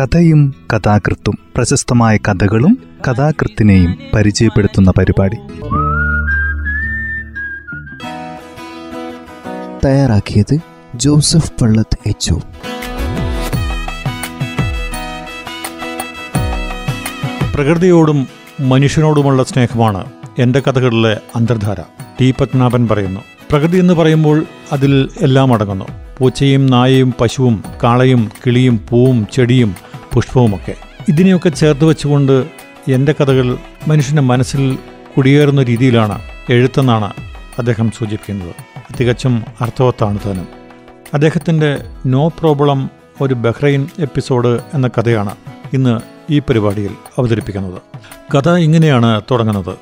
കഥയും കഥാകൃത്തും പ്രശസ്തമായ കഥകളും കഥാകൃത്തിനെയും പരിചയപ്പെടുത്തുന്ന പരിപാടി. തയ്യാറാക്കിയത് ജോസഫ് പള്ളത്ത് എച്ച് പ്രകൃതിയോടും മനുഷ്യനോടുമുള്ള സ്നേഹമാണ് എന്റെ കഥകളിലെ അന്തർധാര. ടി. പത്മനാഭൻ പറയുന്നു. പ്രകൃതി എന്ന് പറയുമ്പോൾ അതിൽ എല്ലാം അടങ്ങുന്നു. പൂച്ചയും നായയും പശുവും കാളയും കിളിയും പൂവും ചെടിയും പുഷ്പവുമൊക്കെ. ഇതിനെയൊക്കെ ചേർത്ത് വെച്ചുകൊണ്ട് എന്റെ കഥകൾ മനുഷ്യന്റെ മനസ്സിൽ കുടിയേറുന്ന രീതിയിലാണ് എഴുത്തെന്നാണ് അദ്ദേഹം സൂചിപ്പിക്കുന്നത്. തികച്ചും അർത്ഥവത്താണ് താനും. അദ്ദേഹത്തിന്റെ നോ പ്രോബ്ലം ഒരു ബഹ്റൈൻ എപ്പിസോഡ് എന്ന കഥയാണ് ഇന്ന് ഈ പരിപാടിയിൽ അവതരിപ്പിക്കുന്നത്. കഥ ഇങ്ങനെയാണ് തുടങ്ങുന്നത്.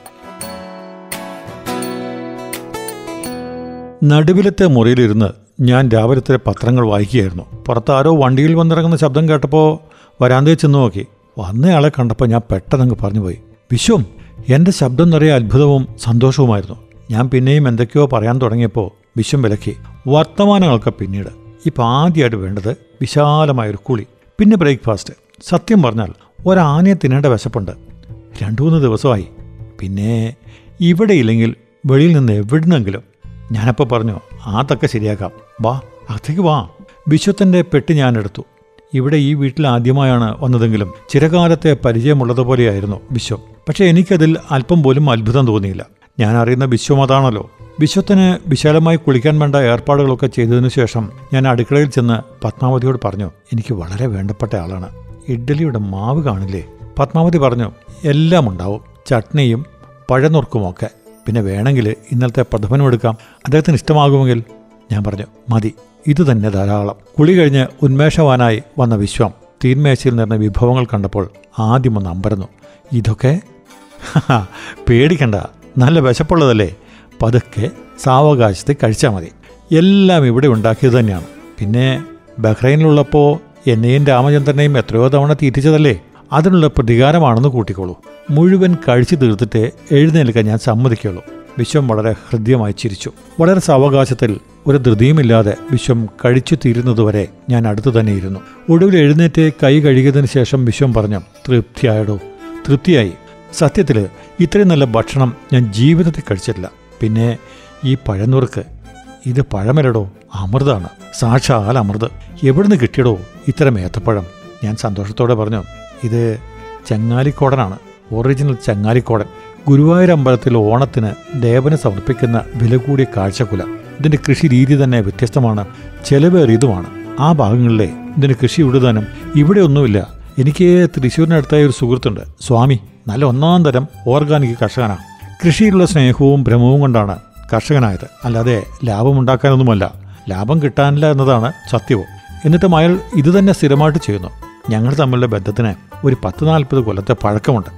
നടുവിലത്തെ മുറിയിലിരുന്ന് ഞാൻ രാവിലത്തെ പത്രങ്ങൾ വായിക്കുകയായിരുന്നു. പുറത്ത് ആരോ വണ്ടിയിൽ വന്നിറങ്ങുന്ന ശബ്ദം കേട്ടപ്പോൾ വരാന്തയിൽ ചെന്ന് നോക്കി. വന്നയാളെ കണ്ടപ്പോൾ ഞാൻ പെട്ടെന്നങ്ങ് പറഞ്ഞുപോയി. വിശ്വം എന്റെ ശബ്ദം നിറയെ അത്ഭുതവും സന്തോഷവുമായിരുന്നു. ഞാൻ പിന്നെയും എന്തൊക്കെയോ പറയാൻ തുടങ്ങിയപ്പോൾ വിശ്വം വിലക്കി. വർത്തമാനങ്ങൾക്ക് പിന്നീട്. ഇപ്പം ആദ്യമായിട്ട് വേണ്ടത് വിശാലമായൊരു കുളി പിന്നെ ബ്രേക്ക്ഫാസ്റ്റ്. സത്യം പറഞ്ഞാൽ ഒരാനയെ തിന്നേണ്ട വിശപ്പുണ്ട്. രണ്ടു മൂന്ന് ദിവസമായി. പിന്നെ ഇവിടെ ഇല്ലെങ്കിൽ വെളിയിൽ നിന്ന് എവിടുന്നെങ്കിലും. ഞാനപ്പോൾ പറഞ്ഞു അതൊക്കെ ശരിയാക്കാം. വാ അകത്തേക്ക് വാ. വിശ്വത്തിന്റെ പെട്ടി ഞാൻ എടുത്തു. ഇവിടെ ഈ വീട്ടിൽ ആദ്യമായാണ് വന്നതെങ്കിലും ചിരകാലത്തെ പരിചയമുള്ളതുപോലെയായിരുന്നു വിശ്വം. പക്ഷേ എനിക്കതിൽ അല്പം പോലും അത്ഭുതം തോന്നിയില്ല. ഞാൻ അറിയുന്ന വിശ്വം അതാണല്ലോ. വിശ്വത്തിന് വിശാലമായി കുളിക്കാൻ വേണ്ട ഏർപ്പാടുകളൊക്കെ ചെയ്തതിനു ശേഷം ഞാൻ അടുക്കളയിൽ ചെന്ന് പത്മാവതിയോട് പറഞ്ഞു എനിക്ക് വളരെ വേണ്ടപ്പെട്ട ആളാണ്. ഇഡ്ഡലിയുടെ മാവ് കാണില്ലേ? പത്മാവതി പറഞ്ഞു എല്ലാം ഉണ്ടാവും. ചട്നിയും പഴനുറുക്കുമൊക്കെ പിന്നെ വേണമെങ്കിൽ ഇന്നലത്തെ പ്രഥമനും എടുക്കാം. അദ്ദേഹത്തിന് ഇഷ്ടമാകുമെങ്കിൽ ഞാൻ പറഞ്ഞു മതി. ഇത് തന്നെ ധാരാളം. കുളി കഴിഞ്ഞ് ഉന്മേഷവാനായി വന്ന വിശ്വം തീന്മേശയിൽ നിന്ന വിഭവങ്ങൾ കണ്ടപ്പോൾ ആദ്യം ഒന്ന് അമ്പരന്നു. ഇതൊക്കെ? പേടിക്കണ്ട. നല്ല വിശപ്പുള്ളതല്ലേ? പതുക്കെ സാവകാശത്തിൽ കഴിച്ചാൽ മതി. എല്ലാം ഇവിടെ ഉണ്ടാക്കിയത് തന്നെയാണ്. പിന്നെ ബഹ്റൈനിലുള്ളപ്പോൾ എന്നെയും രാമചന്ദ്രനെയും എത്രയോ തവണ തീറ്റിച്ചതല്ലേ? അതിനുള്ള പ്രതികാരമാണെന്ന് കൂട്ടിക്കോളൂ. മുഴുവൻ കഴിച്ചു തീർത്തിട്ട് എഴുന്നേൽക്കാൻ ഞാൻ സമ്മതിക്കുള്ളൂ വിശ്വം വളരെ ഹൃദ്യമായി ചിരിച്ചു. വളരെ സാവകാശത്തിൽ ഒരു ധൃതിയുമില്ലാതെ വിശ്വം കഴിച്ചു തീരുന്നതുവരെ ഞാൻ അടുത്തു തന്നെയിരുന്നു. ഒടുവിൽ എഴുന്നേറ്റ് കൈ കഴുകിയതിനു ശേഷം വിശ്വം പറഞ്ഞു തൃപ്തിയായടോ തൃപ്തിയായി. സത്യത്തിൽ ഇത്രയും നല്ല ഭക്ഷണം ഞാൻ ജീവിതത്തിൽ കഴിച്ചിട്ടില്ല. പിന്നെ ഈ പഴനുറുക്ക് ഇത് പഴമരടോ അമൃതാണ്. സാക്ഷാൽ അമൃത്. എവിടുന്ന് കിട്ടിയടോ ഇത്തരം ഏത്തപ്പഴം? ഞാൻ സന്തോഷത്തോടെ പറഞ്ഞു ഇത് ചങ്ങാലിക്കോടനാണ്. ഒറിജിനൽ ചങ്ങാലിക്കോടൻ. ഗുരുവായൂർ അമ്പലത്തിൽ ഓണത്തിന് ദേവന് സമർപ്പിക്കുന്ന വില കൂടിയ കാഴ്ചക്കുല. ഇതിന്റെ കൃഷി രീതി തന്നെ വ്യത്യസ്തമാണ് ചെലവേറിയതുമാണ് ആ ഭാഗങ്ങളിലെ ഇതിന്റെ കൃഷി ഉഴുതാനും ഇവിടെ ഒന്നുമില്ല. എനിക്ക് തൃശ്ശൂരിനടുത്തായ ഒരു സുഹൃത്തുണ്ട്. സ്വാമി നല്ല ഒന്നാം തരം ഓർഗാനിക് കർഷകനാണ്. കൃഷിയിലുള്ള സ്നേഹവും ഭ്രമവും കൊണ്ടാണ് കർഷകനായത്. അല്ലാതെ ലാഭമുണ്ടാക്കാനൊന്നുമല്ല ലാഭം കിട്ടാനില്ല എന്നതാണ് സത്യവും. എന്നിട്ടും അയാൾ ഇത് തന്നെ സ്ഥിരമായിട്ട് ചെയ്യുന്നു. ഞങ്ങൾ തമ്മിലുള്ള ബന്ധത്തിന് ഒരു പത്ത് നാൽപ്പത് കൊല്ലത്തെ പഴക്കമുണ്ട്.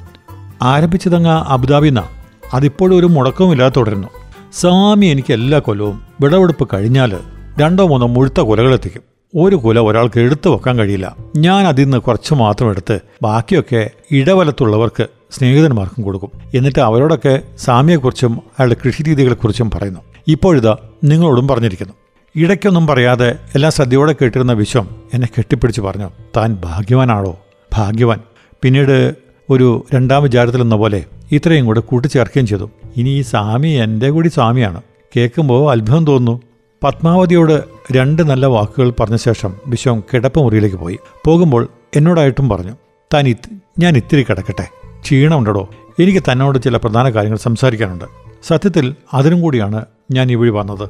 ആരംഭിച്ചതങ്ങ് അബുദാബിന്നാണ് അതിപ്പോഴും ഒരു മുടക്കവുമില്ലാതെ തുടരുന്നു. സ്വാമി എനിക്ക് എല്ലാ കൊലവും വിളവെടുപ്പ് കഴിഞ്ഞാൽ രണ്ടോ മൂന്നോ മുഴുത്ത കൊലകളെത്തിക്കും ഒരു കുല ഒരാൾക്ക് എടുത്തു വെക്കാൻ കഴിയില്ല. ഞാൻ അതിൽ നിന്ന് കുറച്ച് മാത്രം എടുത്ത് ബാക്കിയൊക്കെ ഇടവലത്തുള്ളവർക്ക് സ്നേഹിതന്മാർക്കും കൊടുക്കും. എന്നിട്ട് അവരോടൊക്കെ സ്വാമിയെക്കുറിച്ചും അയാളുടെ കൃഷിരീതികളെക്കുറിച്ചും പറയുന്നു. ഇപ്പോഴിതാ നിങ്ങളോടും പറഞ്ഞിരിക്കുന്നു. ഇടയ്ക്കൊന്നും പറയാതെ എല്ലാം ശ്രദ്ധയോടെ കേട്ടിരുന്ന വിശ്വം എന്നെ കെട്ടിപ്പിടിച്ച് പറഞ്ഞു താൻ ഭാഗ്യവാനാണോ? ഭാഗ്യവാൻ. പിന്നീട് ഒരു രണ്ടാം വിചാരത്തിലെന്ന പോലെ ഇത്രയും കൂടെ കൂട്ടിച്ചേർക്കുകയും ചെയ്തു. ഇനി ഈ സ്വാമി എന്റെ കൂടി സ്വാമിയാണ്. കേൾക്കുമ്പോൾ അത്ഭുതം തോന്നുന്നു. പത്മാവതിയോട് രണ്ട് നല്ല വാക്കുകൾ പറഞ്ഞ ശേഷം വിശ്വം കിടപ്പ് മുറിയിലേക്ക് പോയി. പോകുമ്പോൾ എന്നോടായിട്ടും പറഞ്ഞു താൻ ഇത് ഞാൻ ഇത്തിരി കിടക്കട്ടെ. ക്ഷീണമുണ്ടോ എനിക്ക് തന്നോട് ചില പ്രധാന കാര്യങ്ങൾ സംസാരിക്കാനുണ്ട്. സത്യത്തിൽ അതിനും കൂടിയാണ് ഞാൻ ഈ വഴി വന്നത്.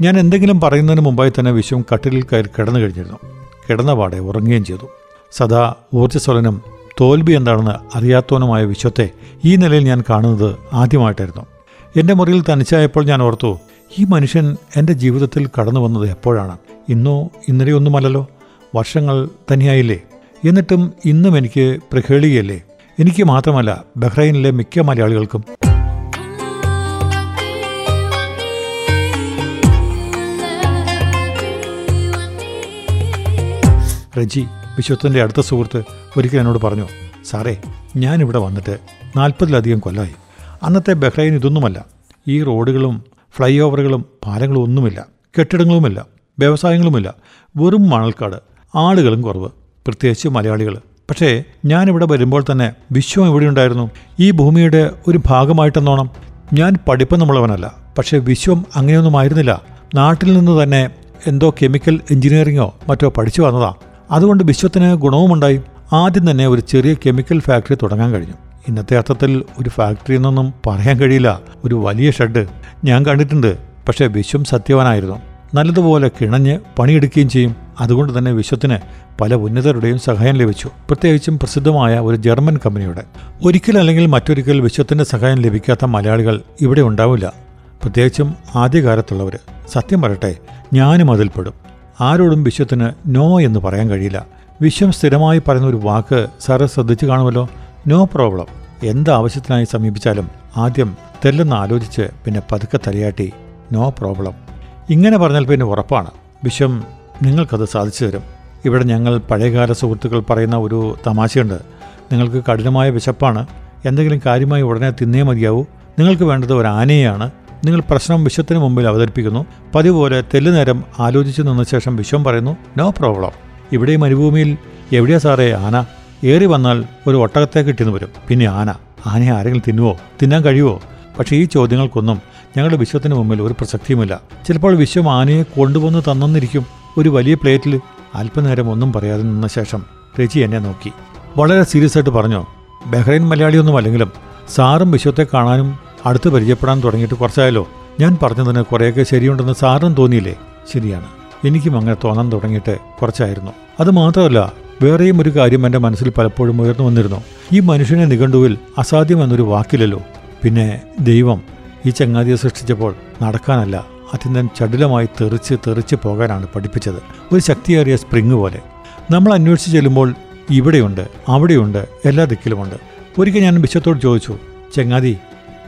ഞാൻ എന്തെങ്കിലും പറയുന്നതിന് മുമ്പായി തന്നെ വിശ്വം കട്ടിലിൽ കയറി കിടന്നു കഴിഞ്ഞിരുന്നു. കിടന്ന പാടെ ഉറങ്ങുകയും ചെയ്തു. സദാ ഊർജസ്വലനും തോൽവി എന്താണെന്ന് അറിയാത്തവനുമായ വിശ്വത്തെ ഈ നിലയിൽ ഞാൻ കാണുന്നത് ആദ്യമായിട്ടായിരുന്നു. എന്റെ മുറിയിൽ തനിച്ചായപ്പോൾ ഞാൻ ഓർത്തു ഈ മനുഷ്യൻ എന്റെ ജീവിതത്തിൽ കടന്നു വന്നത് എപ്പോഴാണ്? ഇന്നോ ഇന്നലെയൊന്നുമല്ലല്ലോ. വർഷങ്ങൾ തനിയായില്ലേ? എന്നിട്ടും ഇന്നും എനിക്ക് പ്രഹേളിയല്ലേ എനിക്ക് മാത്രമല്ല ബഹ്റൈനിലെ മിക്ക മലയാളികൾക്കും. റജി വിശ്വത്തിന്റെ അടുത്ത സുഹൃത്ത് ഒരിക്കൽ എന്നോട് പറഞ്ഞു സാറേ ഞാനിവിടെ വന്നിട്ട് നാൽപ്പതിലധികം കൊല്ലമായി അന്നത്തെ ബഹ്റൈൻ ഇതൊന്നുമല്ല. ഈ റോഡുകളും ഫ്ലൈ ഓവറുകളും പാലങ്ങളും ഒന്നുമില്ല. കെട്ടിടങ്ങളുമില്ല. വ്യവസായങ്ങളുമില്ല. വെറും മണൽക്കാട്. ആളുകളും കുറവ്. പ്രത്യേകിച്ച് മലയാളികൾ. പക്ഷേ ഞാനിവിടെ വരുമ്പോൾ തന്നെ വിശ്വം ഇവിടെ ഉണ്ടായിരുന്നു? ഈ ഭൂമിയുടെ ഒരു ഭാഗമായിട്ടെന്നോണം. ഞാൻ പഠിപ്പെന്നുമുള്ളവനല്ല. പക്ഷേ വിശ്വം അങ്ങനെയൊന്നും ആയിരുന്നില്ല. നാട്ടിൽ നിന്ന് തന്നെ എന്തോ കെമിക്കൽ എഞ്ചിനീയറിങ്ങോ മറ്റോ പഠിച്ചു വന്നതാ. അതുകൊണ്ട് വിശ്വത്തിന് ഗുണവുമുണ്ടായി. ആദ്യം തന്നെ ഒരു ചെറിയ കെമിക്കൽ ഫാക്ടറി തുടങ്ങാൻ കഴിഞ്ഞു. ഇന്നത്തെ അർത്ഥത്തിൽ ഒരു ഫാക്ടറി എന്നൊന്നും പറയാൻ കഴിയില്ല. ഒരു വലിയ ഷെഡ്. ഞാൻ കണ്ടിട്ടുണ്ട്. പക്ഷേ വിശ്വം സത്യവാനായിരുന്നു. നല്ലതുപോലെ കിണഞ്ഞ് പണിയെടുക്കുകയും ചെയ്യും. അതുകൊണ്ട് തന്നെ വിശ്വത്തിന് പല ഉന്നതരുടെയും സഹായം ലഭിച്ചു. പ്രത്യേകിച്ചും പ്രസിദ്ധമായ ഒരു ജർമ്മൻ കമ്പനിയുടെ. ഒരിക്കൽ അല്ലെങ്കിൽ മറ്റൊരിക്കൽ വിശ്വത്തിന്റെ സഹായം ലഭിക്കാത്ത മലയാളികൾ ഇവിടെ ഉണ്ടാവില്ല. പ്രത്യേകിച്ചും ആദ്യകാലത്തുള്ളവർ സത്യം പറയട്ടെ ഞാനും അതിൽപ്പെടും. ആരോടും വിശ്വത്തിന് നോ എന്ന് പറയാൻ കഴിയില്ല. വിശ്വം സ്ഥിരമായി പറയുന്ന ഒരു വാക്ക് സാറ് ശ്രദ്ധിച്ചു കാണുമല്ലോ? No problem. എന്ത് ആവശ്യത്തിനായി സമീപിച്ചാലും ആദ്യം തെല്ലെന്ന് ആലോചിച്ച് പിന്നെ പതുക്കെ തലയാട്ടി നോ പ്രോബ്ലം. ഇങ്ങനെ പറഞ്ഞാൽ പിന്നെ ഉറപ്പാണ്. വിശ്വം നിങ്ങൾക്കത് സാധിച്ചു തരും. ഇവിടെ ഞങ്ങൾ പഴയകാല സുഹൃത്തുക്കൾ പറയുന്ന ഒരു തമാശയുണ്ട്. നിങ്ങൾക്ക് കഠിനമായ വിശപ്പാണ്. എന്തെങ്കിലും കാര്യമായി ഉടനെ തിന്നേ മതിയാവൂ. നിങ്ങൾക്ക് വേണ്ടത് ഒരു ആനയെയാണ് നിങ്ങൾ പ്രശ്നം വിശ്വത്തിന് മുമ്പിൽ അവതരിപ്പിക്കുന്നു. പതിവ് പോലെ തെല്ലുനേരം ആലോചിച്ചു നിന്ന ശേഷം വിശ്വം പറയുന്നു. നോ പ്രോബ്ലം ഇവിടെ മരുഭൂമിയിൽ എവിടെയാ സാറേ ആന? ഏറി വന്നാൽ ഒരു ഒട്ടകത്തെ കിട്ടിയെന്ന് വരും. പിന്നെ ആന? ആനയെ ആരെങ്കിലും തിന്നുവോ? തിന്നാൻ കഴിയുമോ പക്ഷേ ഈ ചോദ്യങ്ങൾക്കൊന്നും ഞങ്ങളുടെ വിശ്വത്തിന് മുമ്പിൽ ഒരു പ്രസക്തിയുമില്ല. ചിലപ്പോൾ വിശ്വം ആനയെ കൊണ്ടുവന്ന് തന്നെന്നിരിക്കും. ഒരു വലിയ പ്ലേറ്റിൽ അല്പനേരം ഒന്നും പറയാതെ നിന്ന ശേഷം രചി എന്നെ നോക്കി. വളരെ സീരിയസ് ആയിട്ട് പറഞ്ഞു. ബഹ്റൈൻ മലയാളിയൊന്നും അല്ലെങ്കിലും സാറും വിശ്വത്തെ കാണാനും അടുത്ത് പരിചയപ്പെടാൻ തുടങ്ങിയിട്ട് കുറച്ചായാലോ ഞാൻ പറഞ്ഞതിന് കുറേയൊക്കെ ശരിയുണ്ടെന്ന് സാറിനും തോന്നിയില്ലേ? ശരിയാണ്. എനിക്കും അങ്ങനെ തോന്നാൻ തുടങ്ങിയിട്ട് കുറച്ചായിരുന്നു. അത് മാത്രമല്ല വേറെയും ഒരു കാര്യം എന്റെ മനസ്സിൽ പലപ്പോഴും ഉയർന്നു വന്നിരുന്നു. ഈ മനുഷ്യനെ നിഘണ്ടുവിൽ അസാധ്യം എന്നൊരു വാക്കില്ലല്ലോ. പിന്നെ ദൈവം ഈ ചങ്ങാതിയെ സൃഷ്ടിച്ചപ്പോൾ നടക്കാനല്ല അത്യന്തം ചടുലമായി തെറിച്ച് തെറിച്ച് പോകാനാണ് പഠിപ്പിച്ചത്. ഒരു ശക്തിയേറിയ സ്പ്രിങ് പോലെ. നമ്മൾ അന്വേഷിച്ച് ചെല്ലുമ്പോൾ ഇവിടെയുണ്ട് അവിടെയുണ്ട് എല്ലാ ദിക്കിലുമുണ്ട്. ഒരിക്കൽ ഞാൻ വിശ്വത്തോട് ചോദിച്ചു ചങ്ങാതി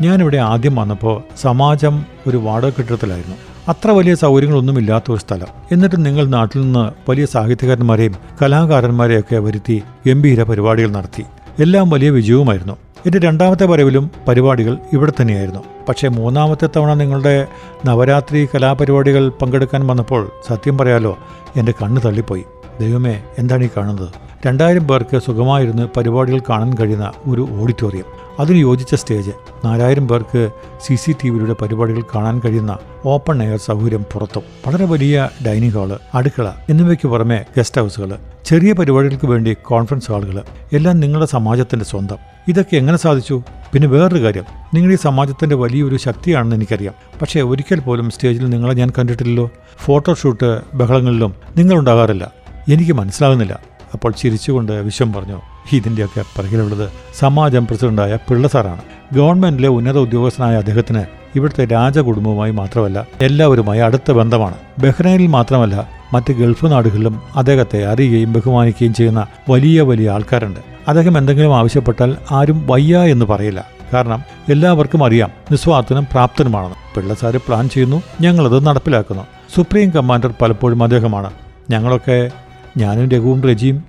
ഞാനിവിടെ ആദ്യം വന്നപ്പോൾ സമാജം ഒരു വാടക കെട്ടിടത്തിലായിരുന്നു. അത്ര വലിയ സൗകര്യങ്ങളൊന്നും ഇല്ലാത്ത ഒരു സ്ഥലം. എന്നിട്ട് നിങ്ങൾ നാട്ടിൽ നിന്ന് വലിയ സാഹിത്യകാരന്മാരെയും കലാകാരന്മാരെയൊക്കെ വരുത്തി ഗംഭീര പരിപാടികൾ നടത്തി. എല്ലാം വലിയ വിജയവുമായിരുന്നു. എന്റെ രണ്ടാമത്തെ വരവിലും പരിപാടികൾ ഇവിടെ തന്നെയായിരുന്നു. പക്ഷേ മൂന്നാമത്തെ തവണ നിങ്ങളുടെ നവരാത്രി കലാപരിപാടികൾ പങ്കെടുക്കാൻ വന്നപ്പോൾ സത്യം പറയാലോ എന്റെ കണ്ണ് തള്ളിപ്പോയി. ദൈവമേ എന്താണ് ഈ കാണുന്നത്? രണ്ടായിരം പേർക്ക് സുഖമായിരുന്ന് പരിപാടികൾ കാണാൻ കഴിയുന്ന ഒരു ഓഡിറ്റോറിയം. അതിന് യോജിച്ച സ്റ്റേജ്. നാലായിരം പേർക്ക് സി സി ടി വിയിലൂടെ പരിപാടികൾ കാണാൻ കഴിയുന്ന ഓപ്പൺ എയർ സൗകര്യം പുറത്തും. വളരെ വലിയ ഡൈനിങ് ഹാൾ അടുക്കള എന്നിവയ്ക്ക് പുറമെ ഗസ്റ്റ് ഹൗസുകൾ ചെറിയ പരിപാടികൾക്ക് വേണ്ടി കോൺഫറൻസ് ഹാളുകൾ എല്ലാം നിങ്ങളുടെ സമാജത്തിന്റെ സ്വന്തം. ഇതൊക്കെ എങ്ങനെ സാധിച്ചു? പിന്നെ വേറൊരു കാര്യം നിങ്ങൾ ഈ സമാജത്തിന്റെ വലിയൊരു ശക്തിയാണെന്ന് എനിക്കറിയാം. പക്ഷേ ഒരിക്കൽ പോലും സ്റ്റേജിൽ നിങ്ങളെ ഞാൻ കണ്ടിട്ടില്ലല്ലോ. ഫോട്ടോഷൂട്ട് ബഹളങ്ങളിലും നിങ്ങളുണ്ടാകാറില്ല. എനിക്ക് മനസ്സിലാകുന്നില്ല. അപ്പോൾ ചിരിച്ചുകൊണ്ട് വിശ്വം പറഞ്ഞു ഇതിന്റെയൊക്കെ പിറകിലുള്ളത് സമാജം പ്രസിഡന്റായ പിള്ള സാറാണ്. ഗവൺമെന്റിലെ ഉന്നത ഉദ്യോഗസ്ഥനായ അദ്ദേഹത്തിന് ഇവിടുത്തെ രാജകുടുംബവുമായി മാത്രമല്ല എല്ലാവരുമായി അടുത്ത ബന്ധമാണ്. ബഹ്റൈനിൽ മാത്രമല്ല മറ്റ് ഗൾഫ് നാടുകളിലും അദ്ദേഹത്തെ അറിയുകയും ബഹുമാനിക്കുകയും ചെയ്യുന്ന വലിയ വലിയ ആൾക്കാരുണ്ട്. അദ്ദേഹം എന്തെങ്കിലും ആവശ്യപ്പെട്ടാൽ ആരും വയ്യ എന്ന് പറയില്ല. കാരണം എല്ലാവർക്കും അറിയാം നിസ്വാർത്ഥനും പ്രാപ്തനുമാണെന്ന്. പിള്ളസാര് പ്ലാൻ ചെയ്യുന്നു ഞങ്ങളത് നടപ്പിലാക്കുന്നു. സുപ്രീം കമാൻഡർ പലപ്പോഴും അദ്ദേഹമാണ്. ഞങ്ങളൊക്കെ ഞാനും രഘുവും റെജിയും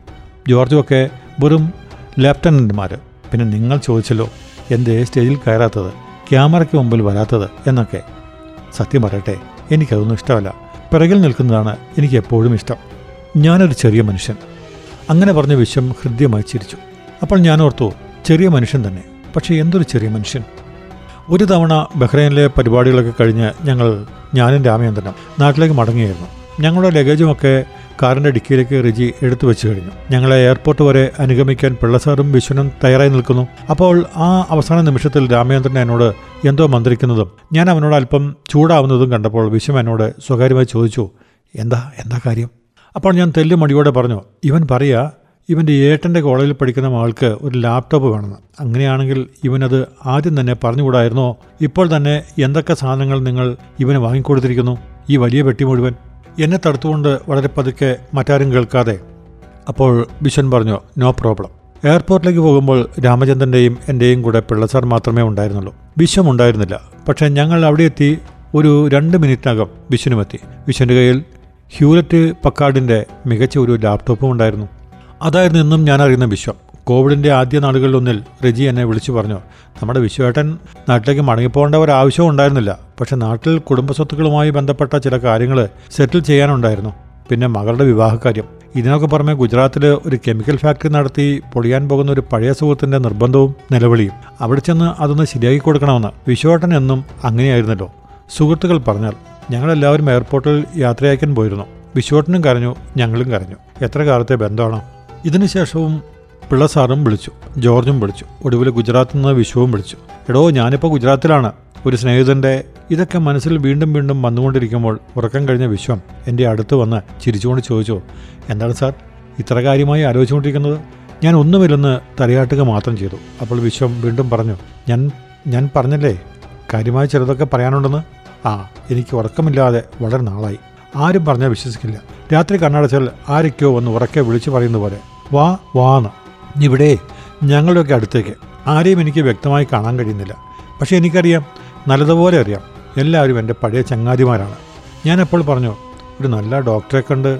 ജോർജും ഒക്കെ വെറും ലെഫ്റ്റനന്റ്മാർ പിന്നെ നിങ്ങൾ ചോദിച്ചല്ലോ എന്തേ സ്റ്റേജിൽ കയറാത്തത് ക്യാമറയ്ക്ക് മുമ്പിൽ വരാത്തത് എന്നൊക്കെ. സത്യം പറയട്ടെ എനിക്കതൊന്നും ഇഷ്ടമല്ല. പിറകിൽ നിൽക്കുന്നതാണ് എനിക്ക് എപ്പോഴും ഇഷ്ടം. ഞാനൊരു ചെറിയ മനുഷ്യൻ. അങ്ങനെ പറഞ്ഞ വിശ്വം ഹൃദ്യമായി ചിരിച്ചു. അപ്പോൾ ഞാൻ ഓർത്തു ചെറിയ മനുഷ്യൻ തന്നെ. പക്ഷേ എന്തൊരു ചെറിയ മനുഷ്യൻ. ഒരു തവണ ബഹ്റൈനിലെ പരിപാടികളൊക്കെ കഴിഞ്ഞ് ഞങ്ങൾ ഞാനും രാമചന്ദ്രനും നാട്ടിലേക്ക് മടങ്ങിയായിരുന്നു. ഞങ്ങളുടെ ലഗേജുമൊക്കെ കാറിന്റെ ഡിക്കിയിലേക്ക് റിജി എടുത്തു വെച്ച് കഴിഞ്ഞു. ഞങ്ങളെ എയർപോർട്ട് വരെ അനുഗമിക്കാൻ പിള്ളസാറും വിശ്വനും തയ്യാറായി നിൽക്കുന്നു. അപ്പോൾ ആ അവസാന നിമിഷത്തിൽ രാമചന്ദ്രൻ എന്നോട് എന്തോ മന്ത്രിക്കുന്നതും ഞാൻ അവനോട് അല്പം ചൂടാവുന്നതും കണ്ടപ്പോൾ വിശ്വം എന്നോട് സ്വകാര്യമായി ചോദിച്ചു എന്താ എന്താ കാര്യം? അപ്പോൾ ഞാൻ തെല്ലു മടിയോടെ പറഞ്ഞു ഇവൻ പറയാ ഇവന്റെ ഏട്ടന്റെ കോളേജിൽ പഠിക്കുന്ന മകൾക്ക് ഒരു ലാപ്ടോപ്പ് വേണമെന്ന് അങ്ങനെയാണെങ്കിൽ ഇവനത് ആദ്യം തന്നെ പറഞ്ഞുകൂടായിരുന്നോ? ഇപ്പോൾ തന്നെ എന്തൊക്കെ സാധനങ്ങൾ നിങ്ങൾ ഇവന് വാങ്ങിക്കൊടുത്തിരിക്കുന്നു? ഈ വലിയ പെട്ടി മുഴുവൻ. എന്നെ തടുത്തുകൊണ്ട് വളരെ പതുക്കെ മറ്റാരും കേൾക്കാതെ. അപ്പോൾ ബിഷൻ പറഞ്ഞു നോ പ്രോബ്ലം. എയർപോർട്ടിലേക്ക് പോകുമ്പോൾ രാമചന്ദ്രന്റെയും എന്റെയും കൂടെ പിള്ളസാർ മാത്രമേ ഉണ്ടായിരുന്നുള്ളൂ. വിശ്വം ഉണ്ടായിരുന്നില്ല. പക്ഷേ ഞങ്ങൾ അവിടെ എത്തി ഒരു രണ്ട് മിനിറ്റിനകം വിശ്വനുമെത്തി ബിഷന്റെ കയ്യിൽ ഹ്യൂലറ്റ് പക്കാർഡിന്റെ മികച്ച ഒരു ലാപ്ടോപ്പും ഉണ്ടായിരുന്നു. അതായിരുന്നു ഇന്നും ഞാൻ അറിയുന്ന വിശ്വം. കോവിഡിന്റെ ആദ്യ നാളുകളിലൊന്നിൽ റെജി എന്നെ വിളിച്ചു പറഞ്ഞു. നമ്മുടെ വിശ്വേട്ടൻ നാട്ടിലേക്ക് മടങ്ങിപ്പോകേണ്ട ഒരു ആവശ്യവും ഉണ്ടായിരുന്നില്ല. പക്ഷെ നാട്ടിൽ കുടുംബസ്വത്തുക്കളുമായി ബന്ധപ്പെട്ട ചില കാര്യങ്ങൾ സെറ്റിൽ ചെയ്യാനുണ്ടായിരുന്നു. പിന്നെ മകളുടെ വിവാഹകാര്യം. ഇതിനൊക്കെ പുറമെ ഗുജറാത്തിൽ ഒരു കെമിക്കൽ ഫാക്ടറി നടത്തി പൊളിയാൻ പോകുന്ന ഒരു പഴയ സുഹൃത്തിന്റെ നിർബന്ധവും നിലവിളിയും. അവിടെ ചെന്ന് അതൊന്ന് ശരിയാക്കി കൊടുക്കണമെന്ന് വിശ്വേട്ടൻ എന്നും അങ്ങനെയായിരുന്നല്ലോ. സുഹൃത്തുക്കൾ പറഞ്ഞാൽ ഞങ്ങളെല്ലാവരും എയർപോർട്ടിൽ യാത്രയക്കാൻ പോയിരുന്നു. വിശ്വട്ടനും കരഞ്ഞു ഞങ്ങളും കരഞ്ഞു. എത്ര കാലത്തെ ബന്ധമാണ്? ഇതിനുശേഷവും പിള്ള സാറും വിളിച്ചു ജോർജും വിളിച്ചു ഒടുവിൽ ഗുജറാത്തിൽ നിന്ന് വിശുവും വിളിച്ചു. എടോ ഞാനിപ്പോൾ ഗുജറാത്തിലാണ്. ഒരു സ്നേഹിതന്റെ ഇതൊക്കെ മനസ്സിൽ വീണ്ടും വീണ്ടും വന്നുകൊണ്ടിരിക്കുമ്പോൾ ഉറക്കം കഴിഞ്ഞ വിശ്വം എന്റെ അടുത്ത് വന്ന് ചിരിച്ചുകൊണ്ട് ചോദിച്ചു എന്താണ് സാർ ഇത്ര കാര്യമായി ആലോചിച്ചുകൊണ്ടിരിക്കുന്നത്? ഞാൻ ഒന്നുമില്ലെന്ന് തലയാട്ടുക മാത്രം ചെയ്തു. അപ്പോൾ വിശ്വം വീണ്ടും പറഞ്ഞു ഞാൻ ഞാൻ പറഞ്ഞല്ലേ? കാര്യമായ ചിലതൊക്കെ പറയാനുണ്ടെന്ന്? ആ എനിക്ക് ഉറക്കമില്ലാതെ വളരെ നാളായി. ആരും പറഞ്ഞാൽ വിശ്വസിക്കില്ല. രാത്രി കണ്ണടച്ചാൽ ആരൊക്കെയോ വന്ന് ഉറക്കെ വിളിച്ചു പറയുന്ന പോലെ വാ വാന്ന് ഇവിടെ ഞങ്ങളുടെയൊക്കെ അടുത്തേക്ക്. ആരെയും എനിക്ക് വ്യക്തമായി കാണാൻ കഴിയുന്നില്ല. പക്ഷേ എനിക്കറിയാം നല്ലതുപോലെ അറിയാം. എല്ലാവരും എന്റെ പഴയ ചങ്ങാതിമാരാണ്. ഞാനപ്പോൾ പറഞ്ഞു ഒരു നല്ല ഡോക്ടറെ കണ്ട്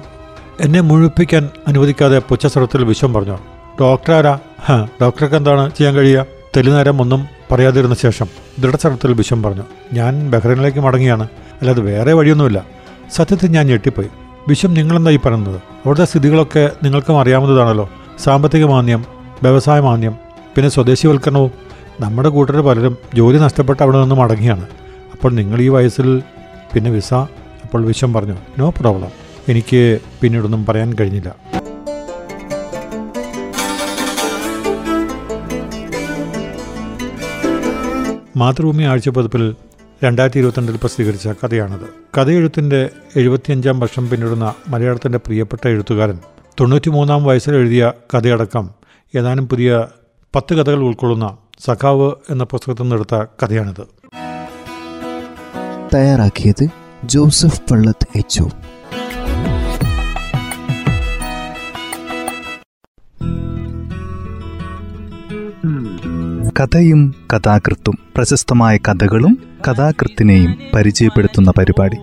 എന്നെ മുഴുപ്പിക്കാൻ അനുവദിക്കാതെ പുച്ഛസ്വരത്തിൽ വിശ്വം പറഞ്ഞു. ഡോക്ടറാരാ? ഹാ ഡോക്ടർക്ക് എന്താണ് ചെയ്യാൻ കഴിയുക? തെലുനേരം ഒന്നും പറയാതിരുന്ന ശേഷം ദൃഢസ്വരത്തിൽ വിശ്വം പറഞ്ഞു. ഞാൻ ബഹ്റൈനിലേക്ക് മടങ്ങിയാണ്. അല്ലാതെ വേറെ വഴിയൊന്നുമില്ല. സത്യത്തിൽ ഞാൻ ഞെട്ടിപ്പോയി. വിശ്വം നിങ്ങളെന്തായി പറയുന്നത്? അവിടുത്തെ സ്ഥിതികളൊക്കെ നിങ്ങൾക്കും അറിയാവുന്നതാണല്ലോ. സാമ്പത്തിക മാന്യം വ്യവസായ മാന്യം പിന്നെ സ്വദേശിവൽക്കരണവും. നമ്മുടെ കൂട്ടർ പലരും ജോലി നഷ്ടപ്പെട്ട് അവിടെ നിന്ന് മടങ്ങിയാണ്. അപ്പോൾ നിങ്ങൾ ഈ വയസ്സിൽ പിന്നെ വിസ അപ്പോൾ വിഷം പറഞ്ഞു. No problem. എനിക്ക് പിന്നീടൊന്നും പറയാൻ കഴിഞ്ഞില്ല. മാതൃഭൂമി ആഴ്ചപ്പതിപ്പിൽ രണ്ടായിരത്തി ഇരുപത്തിരണ്ടിൽ പ്രസിദ്ധീകരിച്ച കഥയാണത്. കഥയെഴുത്തിന്റെ എഴുപത്തിയഞ്ചാം വർഷം പിന്നിടുന്ന മലയാളത്തിന്റെ പ്രിയപ്പെട്ട എഴുത്തുകാരൻ തൊണ്ണൂറ്റിമൂന്നാം വയസ്സിൽ എഴുതിയ കഥയടക്കം ഏതാനും പുതിയ പത്ത് കഥകൾ ഉൾക്കൊള്ളുന്ന സഖാവ് എന്ന പുസ്തകത്തിൽ നിന്നെടുത്ത കഥയാണിത്. തയ്യാറാക്കിയത് ജോസഫ് പള്ളത്ത് എച്ച് കഥയും കഥാകൃത്തും പ്രശസ്തമായ കഥകളും കഥാകൃത്തിനെയും പരിചയപ്പെടുത്തുന്ന പരിപാടി.